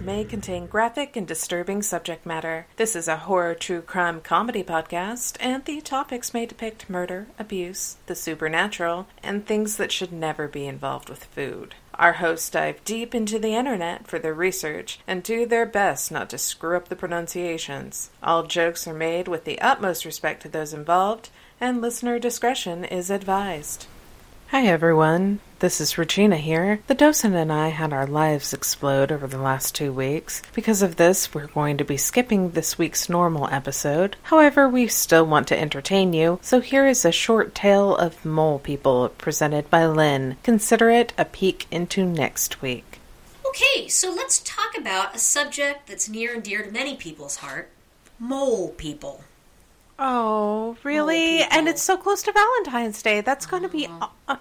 may contain graphic and disturbing subject matter. This is a horror true crime comedy podcast, and the topics may depict murder, abuse, the supernatural, and things that should never be involved with food. Our hosts dive deep into the internet for their research and do their best not to screw up the pronunciations. All jokes are made with the utmost respect to those involved, and listener discretion is advised. Hi everyone, this is Regina here. The docent and I had our lives explode over the last two weeks. Because of this, we're going to be skipping this week's normal episode. However, we still want to entertain you, so here is a short tale of mole people presented by Lynn. Consider it a peek into next week. Okay, so let's talk about a subject that's near and dear to many people's heart mole people. Oh, really? And it's so close to Valentine's Day. That's going to be. Uh,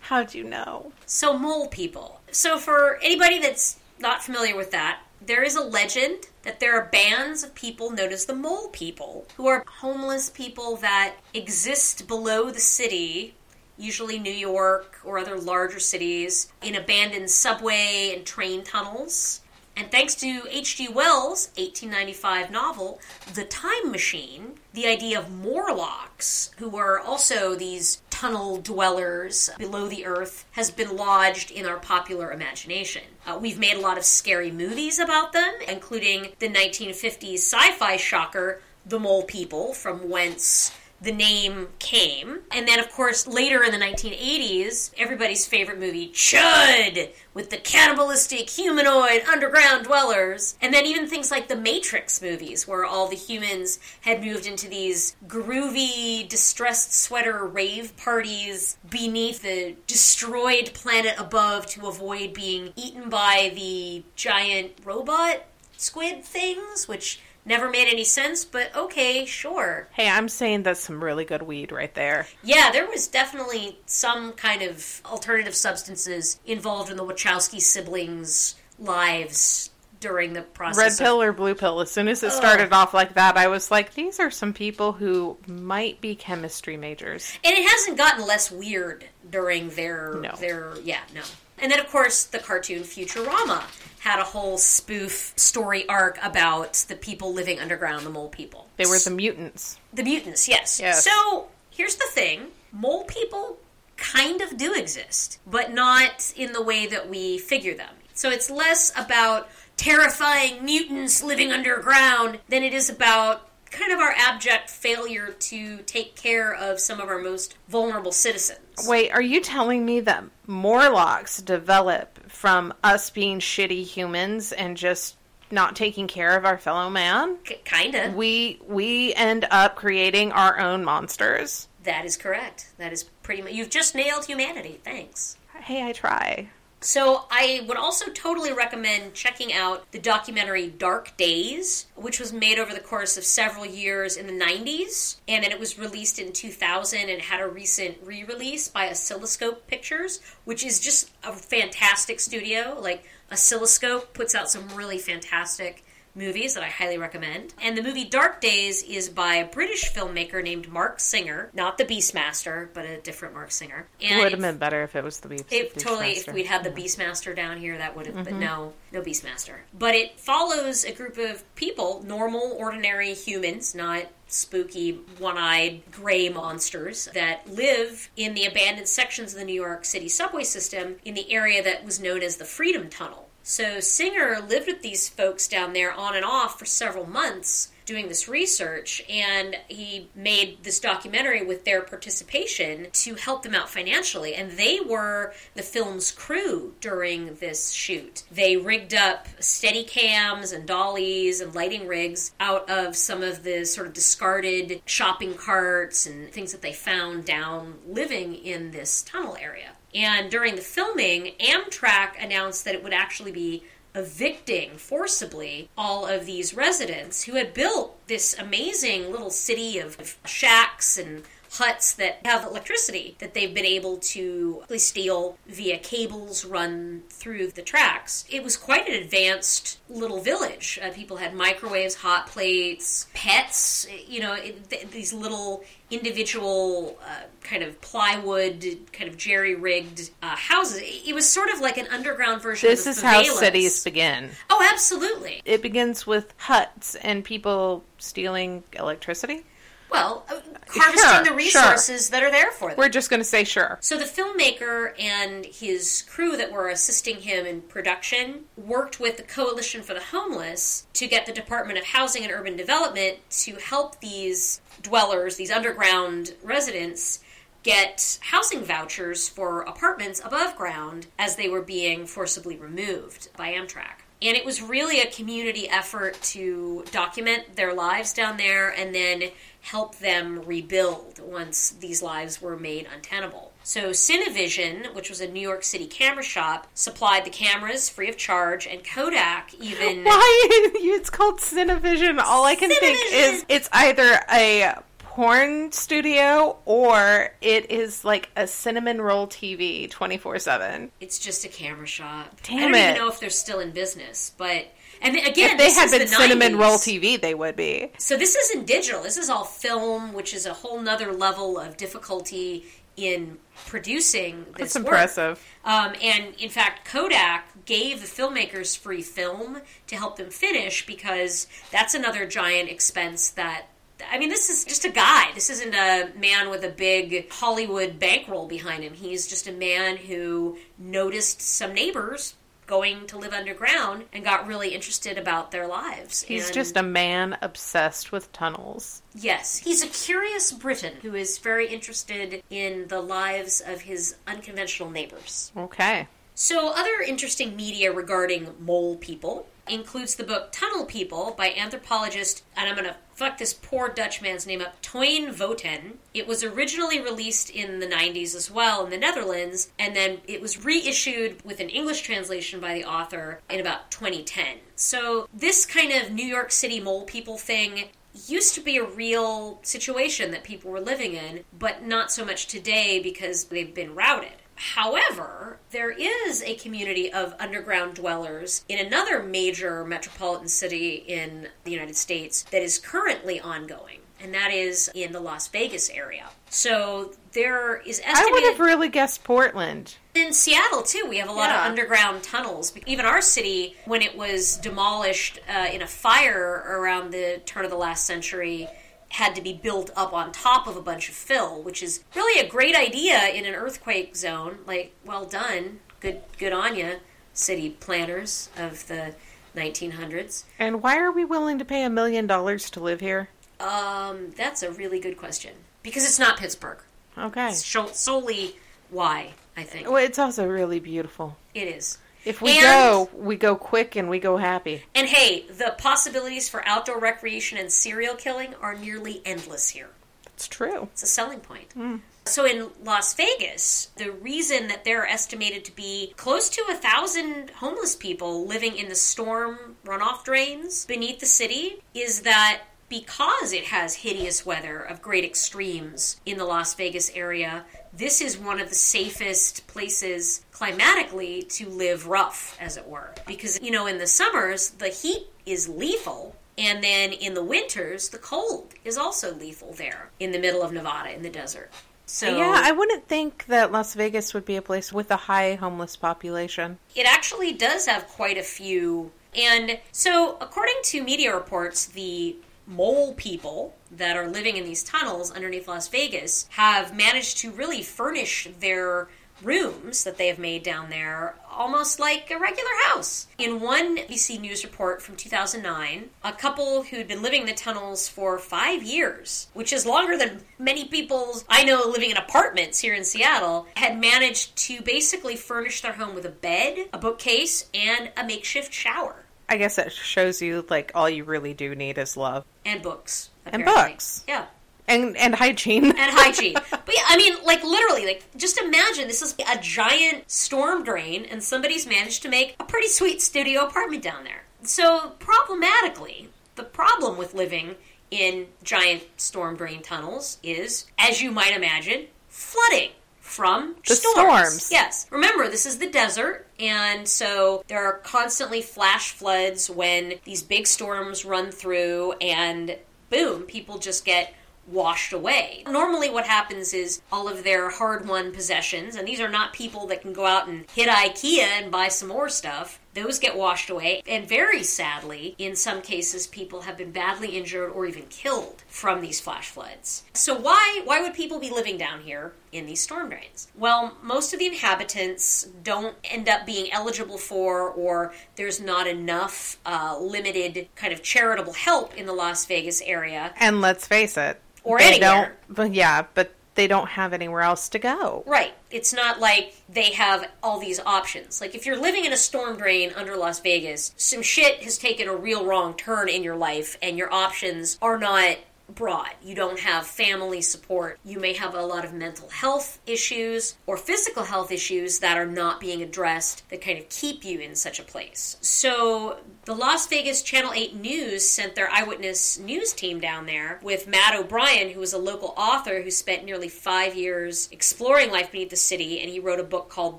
how'd you know? So, mole people. So, for anybody that's not familiar with that, there is a legend that there are bands of people known as the mole people, who are homeless people that exist below the city, usually New York or other larger cities, in abandoned subway and train tunnels. And thanks to H.G. Wells' 1895 novel, The Time Machine, the idea of Morlocks, who are also these tunnel dwellers below the earth, has been lodged in our popular imagination. Uh, we've made a lot of scary movies about them, including the 1950s sci fi shocker, The Mole People, from whence the name came. And then, of course, later in the 1980s, everybody's favorite movie, Chud, with the cannibalistic humanoid underground dwellers. And then even things like the Matrix movies, where all the humans had moved into these groovy, distressed sweater rave parties beneath the destroyed planet above to avoid being eaten by the giant robot squid things, which never made any sense, but okay, sure. Hey, I'm saying that's some really good weed right there. Yeah, there was definitely some kind of alternative substances involved in the Wachowski siblings' lives during the Red process. of- pill or blue pill. As soon as it started off like that, I was like, these are some people who might be chemistry majors. and it hasn't gotten less weird during their No. their yeah no. And then of course the cartoon Futurama had a whole spoof story arc about the people living underground, the mole people. They were the mutants. The mutants, yes. Yes. So here's the thing mole people kind of do exist, but not in the way that we figure them. So it's less about terrifying mutants living underground than it is about kind of our abject failure to take care of some of our most vulnerable citizens. Wait, are you telling me that Morlocks develop from us being shitty humans and just not taking care of our fellow man? K- kinda. We we end up creating our own monsters. That is correct. That is pretty much. You've just nailed humanity. Thanks. Hey, I try. So I would also totally recommend checking out the documentary Dark Days, which was made over the course of several years in the 90s, and then it was released in 2000 and had a recent re-release by Oscilloscope Pictures, which is just a fantastic studio. Like Oscilloscope puts out some really fantastic movies that I highly recommend. And the movie Dark Days is by a British filmmaker named Marc Singer, not the Beastmaster, but a different Marc Singer. And it Would have been better if it was the Beast. it totally, if we'd had the Beastmaster down here, that would have. But mm-hmm. no, no Beastmaster. But it follows a group of people, normal, ordinary humans, not spooky, one-eyed gray monsters that live in the abandoned sections of the New York City subway system in the area that was known as the Freedom Tunnel. So Singer lived with these folks down there on and off for several months doing this research and he made this documentary with their participation to help them out financially. And they were the film's crew during this shoot. They rigged up steady cams and dollies and lighting rigs out of some of the sort of discarded shopping carts and things that they found down living in this tunnel area and during the filming amtrak announced that it would actually be evicting forcibly all of these residents who had built this amazing little city of shacks and huts that have electricity that they've been able to steal via cables run through the tracks. It was quite an advanced little village. Uh, people had microwaves, hot plates, pets, you know, it, th- these little individual uh, kind of plywood, kind of jerry rigged uh, houses. It was sort of like an underground version This of is the how cities begin. Oh, absolutely. It begins with huts and people stealing electricity. Well, uh, harvesting Sure, the sure. resources that are there for them. We're just going to say sure. So the filmmaker and his crew that were assisting him in production worked with the Coalition for the Homeless to get the Department of Housing and Urban Development to help these dwellers, these underground residents, get housing vouchers for apartments above ground as they were being forcibly removed by Amtrak. And it was really a community effort to document their lives down there and then help them rebuild once these lives were made untenable. So Cinevision, which was a New York City camera shop, supplied the cameras free of charge, and Kodak even Why it's called Cinevision? All I can think is it's either a porn studio or it is like a cinnamon roll TV 24/7. it's just a camera shop. Damn I don't it. even know if they're still in business, but and again, If they had been the cinnamon 90s. roll TV, they would be. So this isn't digital. This is all film, which is a whole nother level of difficulty in producing this That's impressive. Um, and in fact, Kodak gave the filmmakers free film to help them finish because that's another giant expense that. I mean, this is just a guy. This isn't a man with a big Hollywood bankroll behind him. He's just a man who noticed some neighbors going to live underground and got really interested about their lives. He's And- just a man obsessed with tunnels. Yes, he's a curious Briton who is very interested in the lives of his unconventional neighbors. Okay. So, other interesting media regarding mole people includes the book Tunnel People by anthropologist, and I'm going to fuck this poor Dutch man's name up, Teun Voeten. It was originally released in the 90s as well in the Netherlands, and then it was reissued with an English translation by the author in about 2010. So, this kind of New York City mole people thing used to be a real situation that people were living in, but not so much today because they've been routed. However, there is a community of underground dwellers in another major metropolitan city in the United States that is currently ongoing, and that is in the Las Vegas area. So there is I would have really guessed Portland. in Seattle too. We have a lot Yeah. of underground tunnels. Even our city, when it was demolished uh, in a fire around the turn of the last century, had to be built up on top of a bunch of fill, which is really a great idea in an earthquake zone. Like, well done, good, good on you, city planners of the 1900s. And why are we willing to pay a million dollars to live here? Um, that's a really good question because it's not Pittsburgh. Okay. It's solely why I think Well, it's also really beautiful. it is. If we And- go, we go quick and we go happy. And hey, the possibilities for outdoor recreation and serial killing are nearly endless here. It's true. It's a selling point. Hmm. So in Las Vegas, the reason that there are estimated to be close to a thousand homeless people living in the storm runoff drains beneath the city is that because it has hideous weather of great extremes in the Las Vegas area, this is one of the safest places climatically to live rough, as it were. Because, you know, in the summers, the heat is lethal. And then in the winters, the cold is also lethal there in the middle of Nevada in the desert. So Yeah, I wouldn't think that Las Vegas would be a place with a high homeless population. it actually does have quite a few. And so, according to media reports, the mole people that are living in these tunnels underneath Las Vegas have managed to really furnish their rooms that they have made down there almost like a regular house. In one BBC News report from 2009, a couple who'd been living in the tunnels for five years, which is longer than many people I know living in apartments here in Seattle, had managed to basically furnish their home with a bed, a bookcase, and a makeshift shower. I guess that shows you like all you really do need is love And books. And books. Yeah. and and hygiene. and hygiene. but yeah, I mean, like literally, like just imagine this is a giant storm drain, and somebody's managed to make a pretty sweet studio apartment down there. So problematically, the problem with living in giant storm drain tunnels is, as you might imagine, flooding from The storms. storms. Yes. Remember, this is the desert, and so there are constantly flash floods when these big storms run through, and boom, people just get washed away. Normally, what happens is all of their hard won possessions, and these are not people that can go out and hit IKEA and buy some more stuff. Those get washed away, and very sadly, in some cases, people have been badly injured or even killed from these flash floods. So, why why would people be living down here in these storm drains? Well, most of the inhabitants don't end up being eligible for, or there's not enough uh, limited kind of charitable help in the Las Vegas area. And let's face it, Or they anywhere. don't. But yeah, but they don't have anywhere else to go. Right. It's not like they have all these options. Like if you're living in a storm drain under Las Vegas, some shit has taken a real wrong turn in your life and your options are not broad. You don't have family support. You may have a lot of mental health issues or physical health issues that are not being addressed that kind of keep you in such a place. So the Las Vegas Channel 8 News sent their eyewitness news team down there with Matt O'Brien, who was a local author who spent nearly five years exploring life beneath the city, and he wrote a book called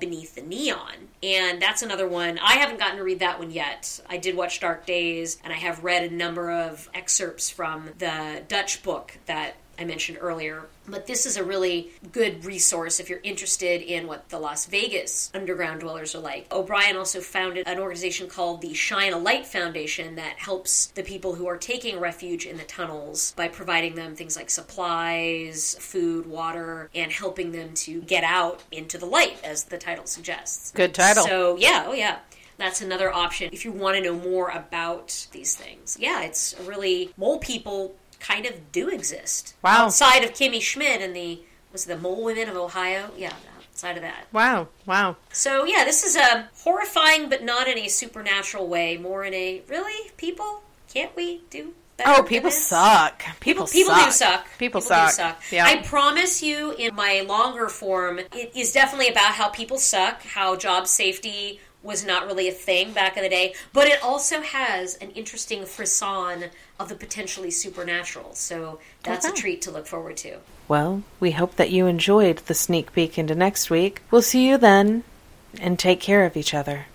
Beneath the Neon. And that's another one. I haven't gotten to read that one yet. I did watch Dark Days, and I have read a number of excerpts from the Dutch book that I mentioned earlier. But this is a really good resource if you're interested in what the Las Vegas underground dwellers are like. O'Brien also founded an organization called the Shine a Light Foundation that helps the people who are taking refuge in the tunnels by providing them things like supplies, food, water, and helping them to get out into the light, as the title suggests. Good title. So, yeah, oh yeah. That's another option if you want to know more about these things. Yeah, it's really mole people kind of do exist. Wow. Outside of Kimmy Schmidt and the was it the Mole Women of Ohio? Yeah, outside of that. Wow, wow. So yeah, this is a horrifying, but not in a supernatural way. More in a really people. Can't we do? Better Oh, people suck. People, People suck. do suck. People, do suck. suck. Yeah. I promise you, in my longer form, it is definitely about how people suck, how job safety was not really a thing back in the day, but it also has an interesting frisson of the potentially supernatural. So that's a treat to look forward to. Well, we hope that you enjoyed the sneak peek into next week. We'll see you then, and take care of each other.